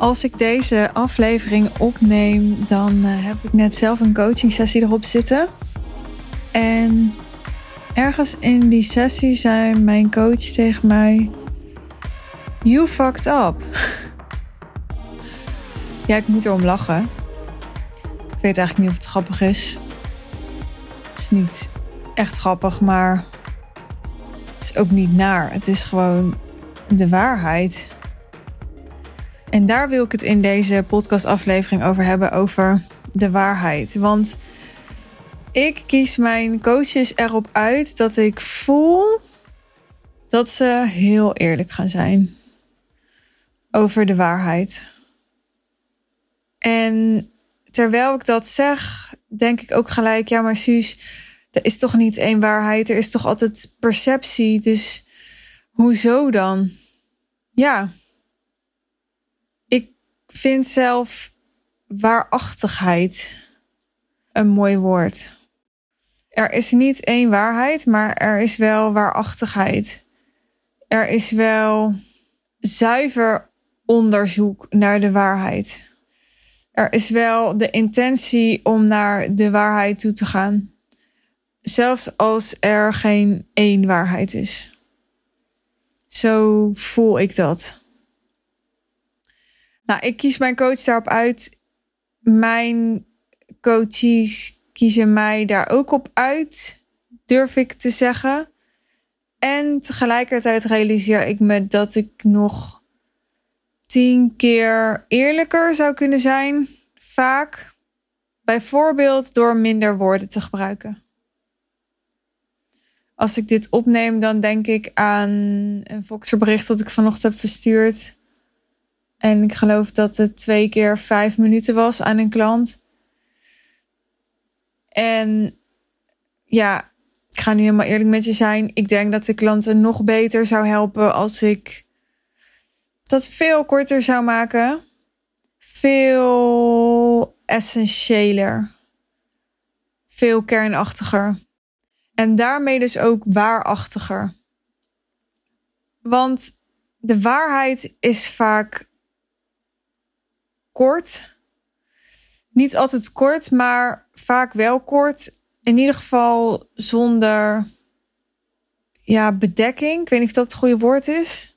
Als ik deze aflevering opneem, dan uh, heb ik net zelf een coaching sessie erop zitten. En ergens in die sessie zei mijn coach tegen mij: You fucked up. ja, ik moet erom lachen. Ik weet eigenlijk niet of het grappig is. Het is niet echt grappig, maar het is ook niet naar. Het is gewoon de waarheid. En daar wil ik het in deze podcastaflevering over hebben, over de waarheid. Want ik kies mijn coaches erop uit dat ik voel dat ze heel eerlijk gaan zijn over de waarheid. En terwijl ik dat zeg, denk ik ook gelijk, ja, maar Suus, er is toch niet één waarheid, er is toch altijd perceptie, dus hoezo dan? Ja, vind zelf waarachtigheid een mooi woord. Er is niet één waarheid, maar er is wel waarachtigheid. Er is wel zuiver onderzoek naar de waarheid. Er is wel de intentie om naar de waarheid toe te gaan. Zelfs als er geen één waarheid is. Zo voel ik dat. Nou, ik kies mijn coach daarop uit. Mijn coaches kiezen mij daar ook op uit, durf ik te zeggen. En tegelijkertijd realiseer ik me dat ik nog tien keer eerlijker zou kunnen zijn. Vaak. Bijvoorbeeld door minder woorden te gebruiken. Als ik dit opneem, dan denk ik aan een Voxerbericht dat ik vanochtend heb verstuurd. En ik geloof dat het twee keer vijf minuten was aan een klant. En ja, ik ga nu helemaal eerlijk met je zijn. Ik denk dat de klanten nog beter zou helpen als ik dat veel korter zou maken. Veel essentiëler. Veel kernachtiger. En daarmee dus ook waarachtiger. Want de waarheid is vaak kort. Niet altijd kort, maar vaak wel kort. In ieder geval zonder ja, bedekking. Ik weet niet of dat het goede woord is.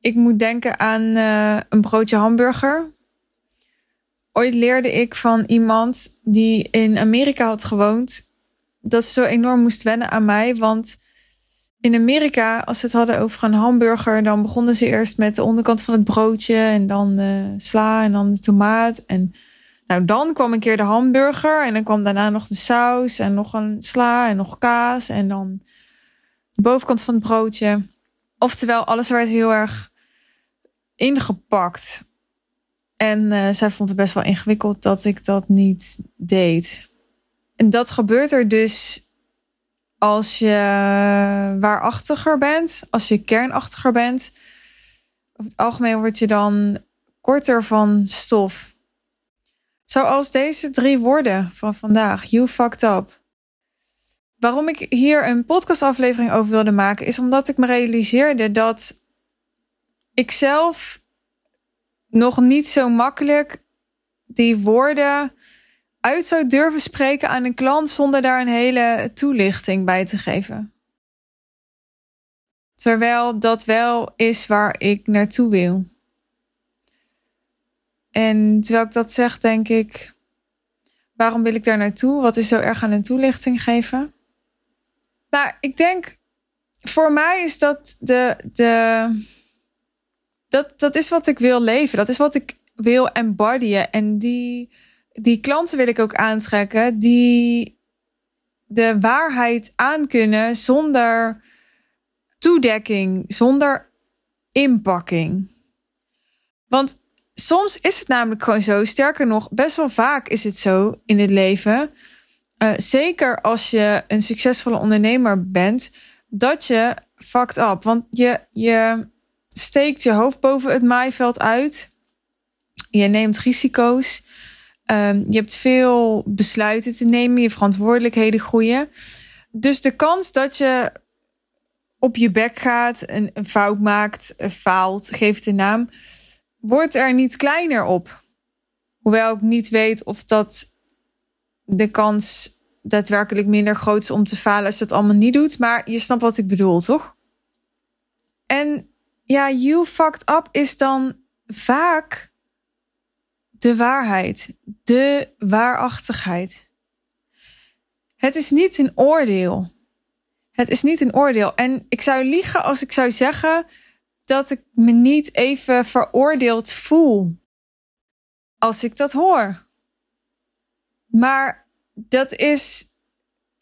Ik moet denken aan uh, een broodje hamburger. Ooit leerde ik van iemand die in Amerika had gewoond dat ze zo enorm moest wennen aan mij. Want in Amerika, als ze het hadden over een hamburger, dan begonnen ze eerst met de onderkant van het broodje en dan de sla en dan de tomaat. En nou, dan kwam een keer de hamburger en dan kwam daarna nog de saus en nog een sla en nog kaas en dan de bovenkant van het broodje. Oftewel, alles werd heel erg ingepakt. En uh, zij vond het best wel ingewikkeld dat ik dat niet deed. En dat gebeurt er dus als je waarachtiger bent, als je kernachtiger bent. Over het algemeen word je dan korter van stof. Zoals deze drie woorden van vandaag. You fucked up. Waarom ik hier een podcastaflevering over wilde maken, is omdat ik me realiseerde dat ik zelf nog niet zo makkelijk die woorden uit zou durven spreken aan een klant zonder daar een hele toelichting bij te geven. Terwijl dat wel is waar ik naartoe wil. En terwijl ik dat zeg, denk ik: waarom wil ik daar naartoe? Wat is zo erg aan een toelichting geven? Nou, ik denk voor mij is dat de. de dat, dat is wat ik wil leven. Dat is wat ik wil embodyen. En die die klanten wil ik ook aantrekken die de waarheid aankunnen zonder toedekking, zonder inpakking. Want soms is het namelijk gewoon zo, sterker nog, best wel vaak is het zo in het leven. Uh, zeker als je een succesvolle ondernemer bent, dat je fucked up. Want je, je steekt je hoofd boven het maaiveld uit. Je neemt risico's. Um, je hebt veel besluiten te nemen, je verantwoordelijkheden groeien. Dus de kans dat je op je bek gaat, een, fout maakt, faalt, geef het een naam, wordt er niet kleiner op. Hoewel ik niet weet of dat de kans daadwerkelijk minder groot is om te falen als je het allemaal niet doet. Maar je snapt wat ik bedoel, toch? En ja, you fucked up is dan vaak de waarheid, de waarachtigheid. Het is niet een oordeel. Het is niet een oordeel. En ik zou liegen als ik zou zeggen dat ik me niet even veroordeeld voel als ik dat hoor. Maar dat is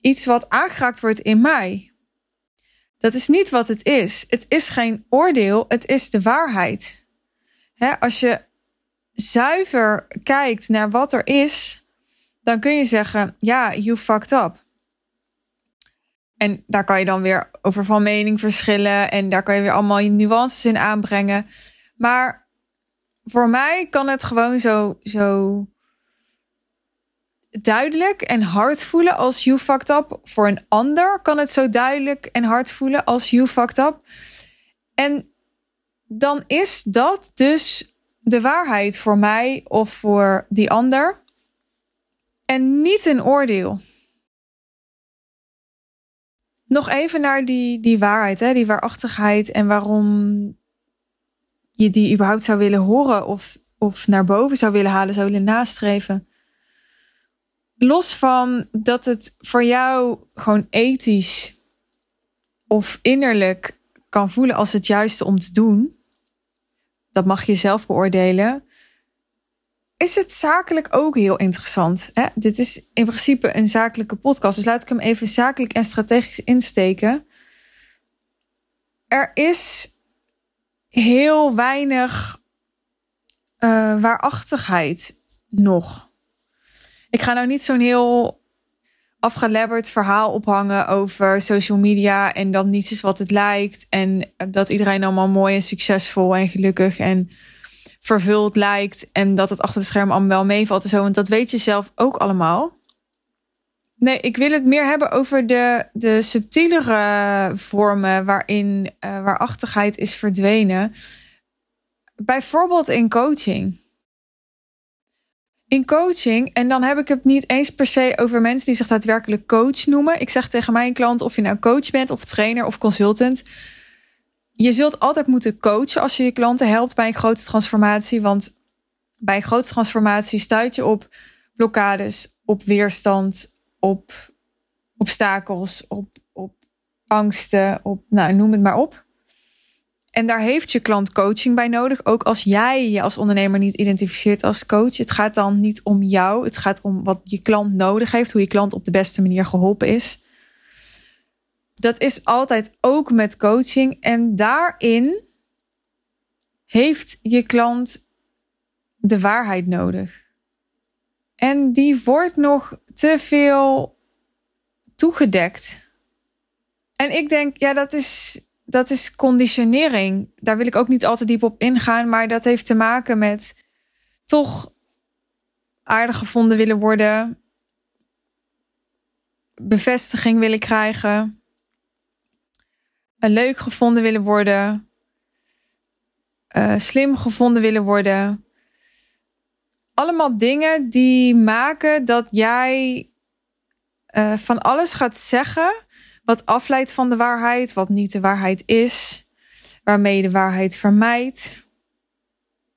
iets wat aangeraakt wordt in mij. Dat is niet wat het is. Het is geen oordeel, het is de waarheid. als je zuiver kijkt naar wat er is, dan kun je zeggen: ja, you fucked up. En daar kan je dan weer over van mening verschillen en daar kan je weer allemaal je nuances in aanbrengen. Maar voor mij kan het gewoon zo, zo duidelijk en hard voelen als you fucked up. Voor een ander kan het zo duidelijk en hard voelen als you fucked up. En dan is dat dus de waarheid voor mij of voor die ander. En niet een oordeel. Nog even naar die, die waarheid, hè? die waarachtigheid en waarom je die überhaupt zou willen horen of, of naar boven zou willen halen, zou willen nastreven. Los van dat het voor jou gewoon ethisch of innerlijk kan voelen als het juiste om te doen, dat mag je zelf beoordelen. Is het zakelijk ook heel interessant? Hè? Dit is in principe een zakelijke podcast, dus laat ik hem even zakelijk en strategisch insteken. Er is heel weinig uh, waarachtigheid nog. Ik ga nou niet zo'n heel afgelebberd verhaal ophangen over social media en dat niets is wat het lijkt en dat iedereen allemaal mooi en succesvol en gelukkig en vervuld lijkt en dat het achter de schermen allemaal wel meevalt en zo, want dat weet je zelf ook allemaal. Nee, ik wil het meer hebben over de, de subtielere vormen waarin uh, waarachtigheid is verdwenen. Bijvoorbeeld in coaching. In coaching, en dan heb ik het niet eens per se over mensen die zich daadwerkelijk coach noemen. Ik zeg tegen mijn klant, of je nou coach bent, of trainer of consultant. Je zult altijd moeten coachen als je je klanten helpt bij een grote transformatie. Want bij een grote transformatie stuit je op blokkades, op weerstand, op obstakels, op, op angsten, op, nou, noem het maar op. En daar heeft je klant coaching bij nodig. Ook als jij je als ondernemer niet identificeert als coach. Het gaat dan niet om jou. Het gaat om wat je klant nodig heeft. Hoe je klant op de beste manier geholpen is. Dat is altijd ook met coaching. En daarin heeft je klant de waarheid nodig. En die wordt nog te veel toegedekt. En ik denk, ja, dat is, dat is conditionering. Daar wil ik ook niet al te diep op ingaan, maar dat heeft te maken met toch aardig gevonden willen worden, bevestiging willen krijgen, een leuk gevonden willen worden, uh, slim gevonden willen worden allemaal dingen die maken dat jij uh, van alles gaat zeggen wat afleidt van de waarheid, wat niet de waarheid is, waarmee de waarheid vermijdt.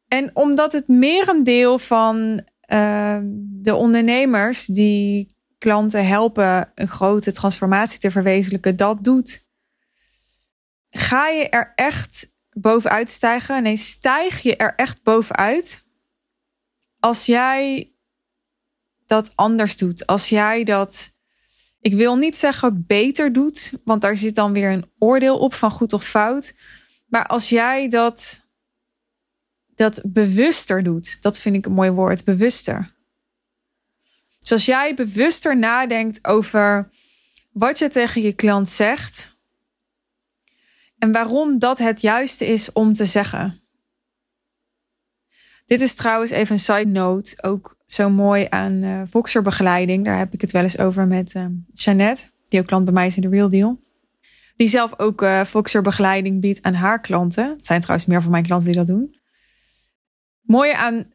En omdat het merendeel van uh, de ondernemers die klanten helpen een grote transformatie te verwezenlijken, dat doet, ga je er echt bovenuit stijgen? Nee, stijg je er echt bovenuit als jij dat anders doet, als jij dat, ik wil niet zeggen beter doet, want daar zit dan weer een oordeel op van goed of fout. Maar als jij dat, dat bewuster doet, dat vind ik een mooi woord, bewuster. Dus als jij bewuster nadenkt over wat je tegen je klant zegt en waarom dat het juiste is om te zeggen. Dit is trouwens even een side note. Ook zo mooi aan uh, Voxer-begeleiding. Daar heb ik het wel eens over met uh, Jeannette, die ook klant bij mij is in de Real Deal. Die zelf ook uh, Voxer-begeleiding biedt aan haar klanten. Het zijn trouwens meer van mijn klanten die dat doen. mooie aan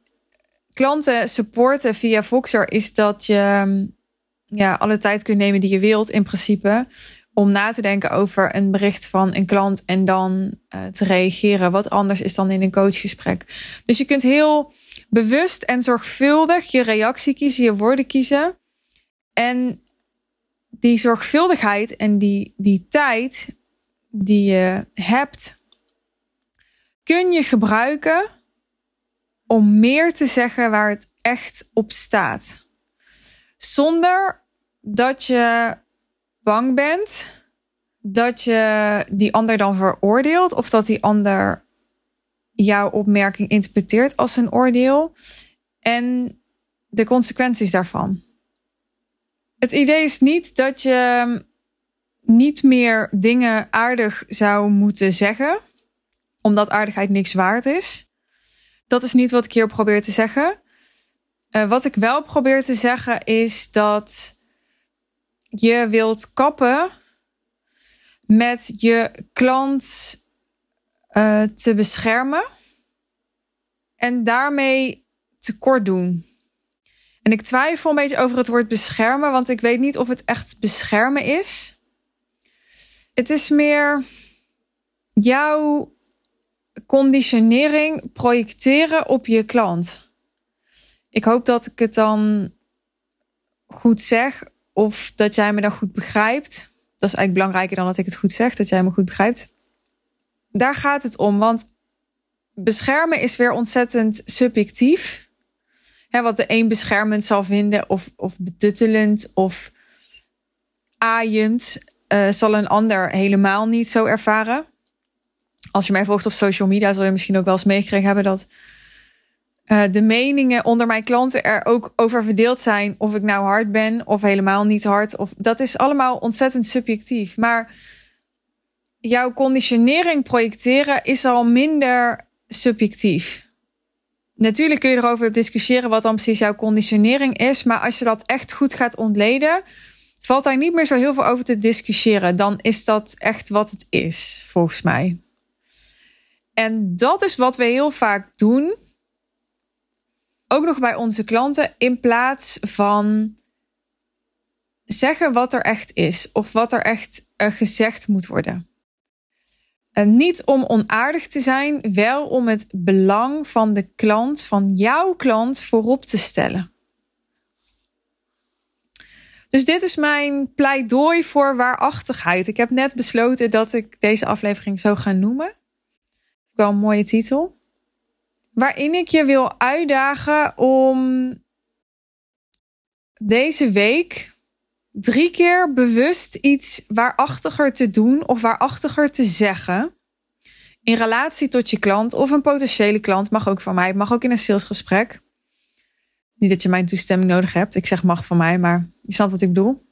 klanten supporten via Voxer is dat je mm, ja, alle tijd kunt nemen die je wilt in principe. Om na te denken over een bericht van een klant en dan uh, te reageren. Wat anders is dan in een coachgesprek. Dus je kunt heel bewust en zorgvuldig je reactie kiezen, je woorden kiezen. En die zorgvuldigheid en die, die tijd die je hebt, kun je gebruiken om meer te zeggen waar het echt op staat. Zonder dat je bang bent dat je die ander dan veroordeelt of dat die ander jouw opmerking interpreteert als een oordeel en de consequenties daarvan. Het idee is niet dat je niet meer dingen aardig zou moeten zeggen, omdat aardigheid niks waard is. Dat is niet wat ik hier probeer te zeggen. Uh, wat ik wel probeer te zeggen is dat je wilt kappen met je klant uh, te beschermen en daarmee tekort doen. En ik twijfel een beetje over het woord beschermen, want ik weet niet of het echt beschermen is. Het is meer jouw conditionering projecteren op je klant. Ik hoop dat ik het dan goed zeg of dat jij me dan goed begrijpt. Dat is eigenlijk belangrijker dan dat ik het goed zeg, dat jij me goed begrijpt. Daar gaat het om, want beschermen is weer ontzettend subjectief. He, wat de een beschermend zal vinden, of, of betuttelend, of aaiend, uh, zal een ander helemaal niet zo ervaren. Als je mij volgt op social media, zul je misschien ook wel eens meegekregen hebben dat uh, de meningen onder mijn klanten er ook over verdeeld zijn. Of ik nou hard ben of helemaal niet hard. Of, dat is allemaal ontzettend subjectief. Maar jouw conditionering projecteren is al minder subjectief. Natuurlijk kun je erover discussiëren wat dan precies jouw conditionering is. Maar als je dat echt goed gaat ontleden, valt daar niet meer zo heel veel over te discussiëren. Dan is dat echt wat het is, volgens mij. En dat is wat we heel vaak doen. Ook nog bij onze klanten, in plaats van zeggen wat er echt is of wat er echt uh, gezegd moet worden. En niet om onaardig te zijn, wel om het belang van de klant, van jouw klant, voorop te stellen. Dus dit is mijn pleidooi voor waarachtigheid. Ik heb net besloten dat ik deze aflevering zo ga noemen. Wel een mooie titel. Waarin ik je wil uitdagen om deze week drie keer bewust iets waarachtiger te doen of waarachtiger te zeggen. In relatie tot je klant of een potentiële klant. Mag ook van mij. Mag ook in een salesgesprek. Niet dat je mijn toestemming nodig hebt. Ik zeg mag van mij, maar je snapt wat ik bedoel.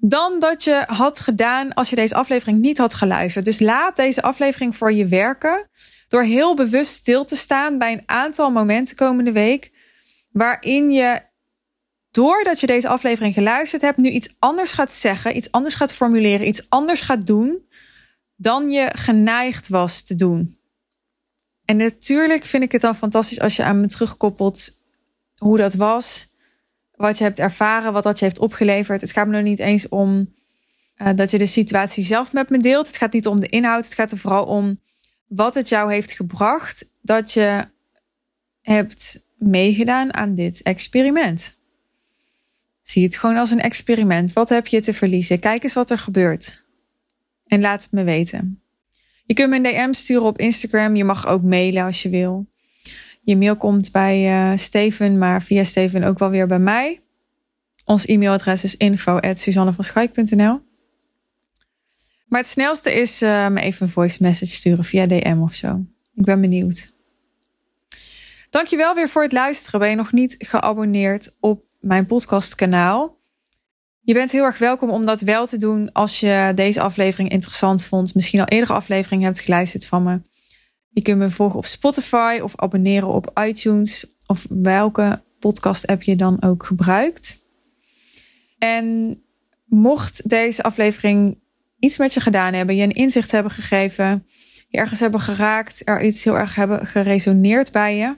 Dan dat je had gedaan als je deze aflevering niet had geluisterd. Dus laat deze aflevering voor je werken. Door heel bewust stil te staan bij een aantal momenten komende week. Waarin je doordat je deze aflevering geluisterd hebt, nu iets anders gaat zeggen, iets anders gaat formuleren, iets anders gaat doen dan je geneigd was te doen. En natuurlijk vind ik het dan fantastisch als je aan me terugkoppelt hoe dat was, wat je hebt ervaren, wat dat je heeft opgeleverd. Het gaat me nog niet eens om uh, dat je de situatie zelf met me deelt. Het gaat niet om de inhoud. Het gaat er vooral om wat het jou heeft gebracht dat je hebt meegedaan aan dit experiment. Zie het gewoon als een experiment. Wat heb je te verliezen? Kijk eens wat er gebeurt. En laat het me weten. Je kunt me een DM sturen op Instagram. Je mag ook mailen als je wil. Je mail komt bij uh, Steven, maar via Steven ook wel weer bij mij. Ons e-mailadres is info.suzannevanschaik.nl Maar het snelste is uh, me even een voice message sturen via DM of zo. Ik ben benieuwd. Dankjewel weer voor het luisteren. Ben je nog niet geabonneerd op mijn podcastkanaal? Je bent heel erg welkom om dat wel te doen als je deze aflevering interessant vond. Misschien al eerdere aflevering hebt geluisterd van me. Je kunt me volgen op Spotify of abonneren op iTunes of welke podcast app je dan ook gebruikt. En mocht deze aflevering iets met je gedaan hebben, je een inzicht hebben gegeven, je ergens hebben geraakt, er iets heel erg hebben geresoneerd bij je.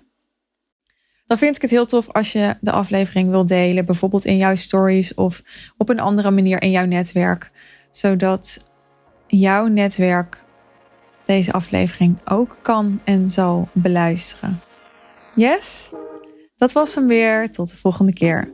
Dan vind ik het heel tof als je de aflevering wil delen, bijvoorbeeld in jouw stories of op een andere manier in jouw netwerk, zodat jouw netwerk deze aflevering ook kan en zal beluisteren. Yes? Dat was hem weer. Tot de volgende keer.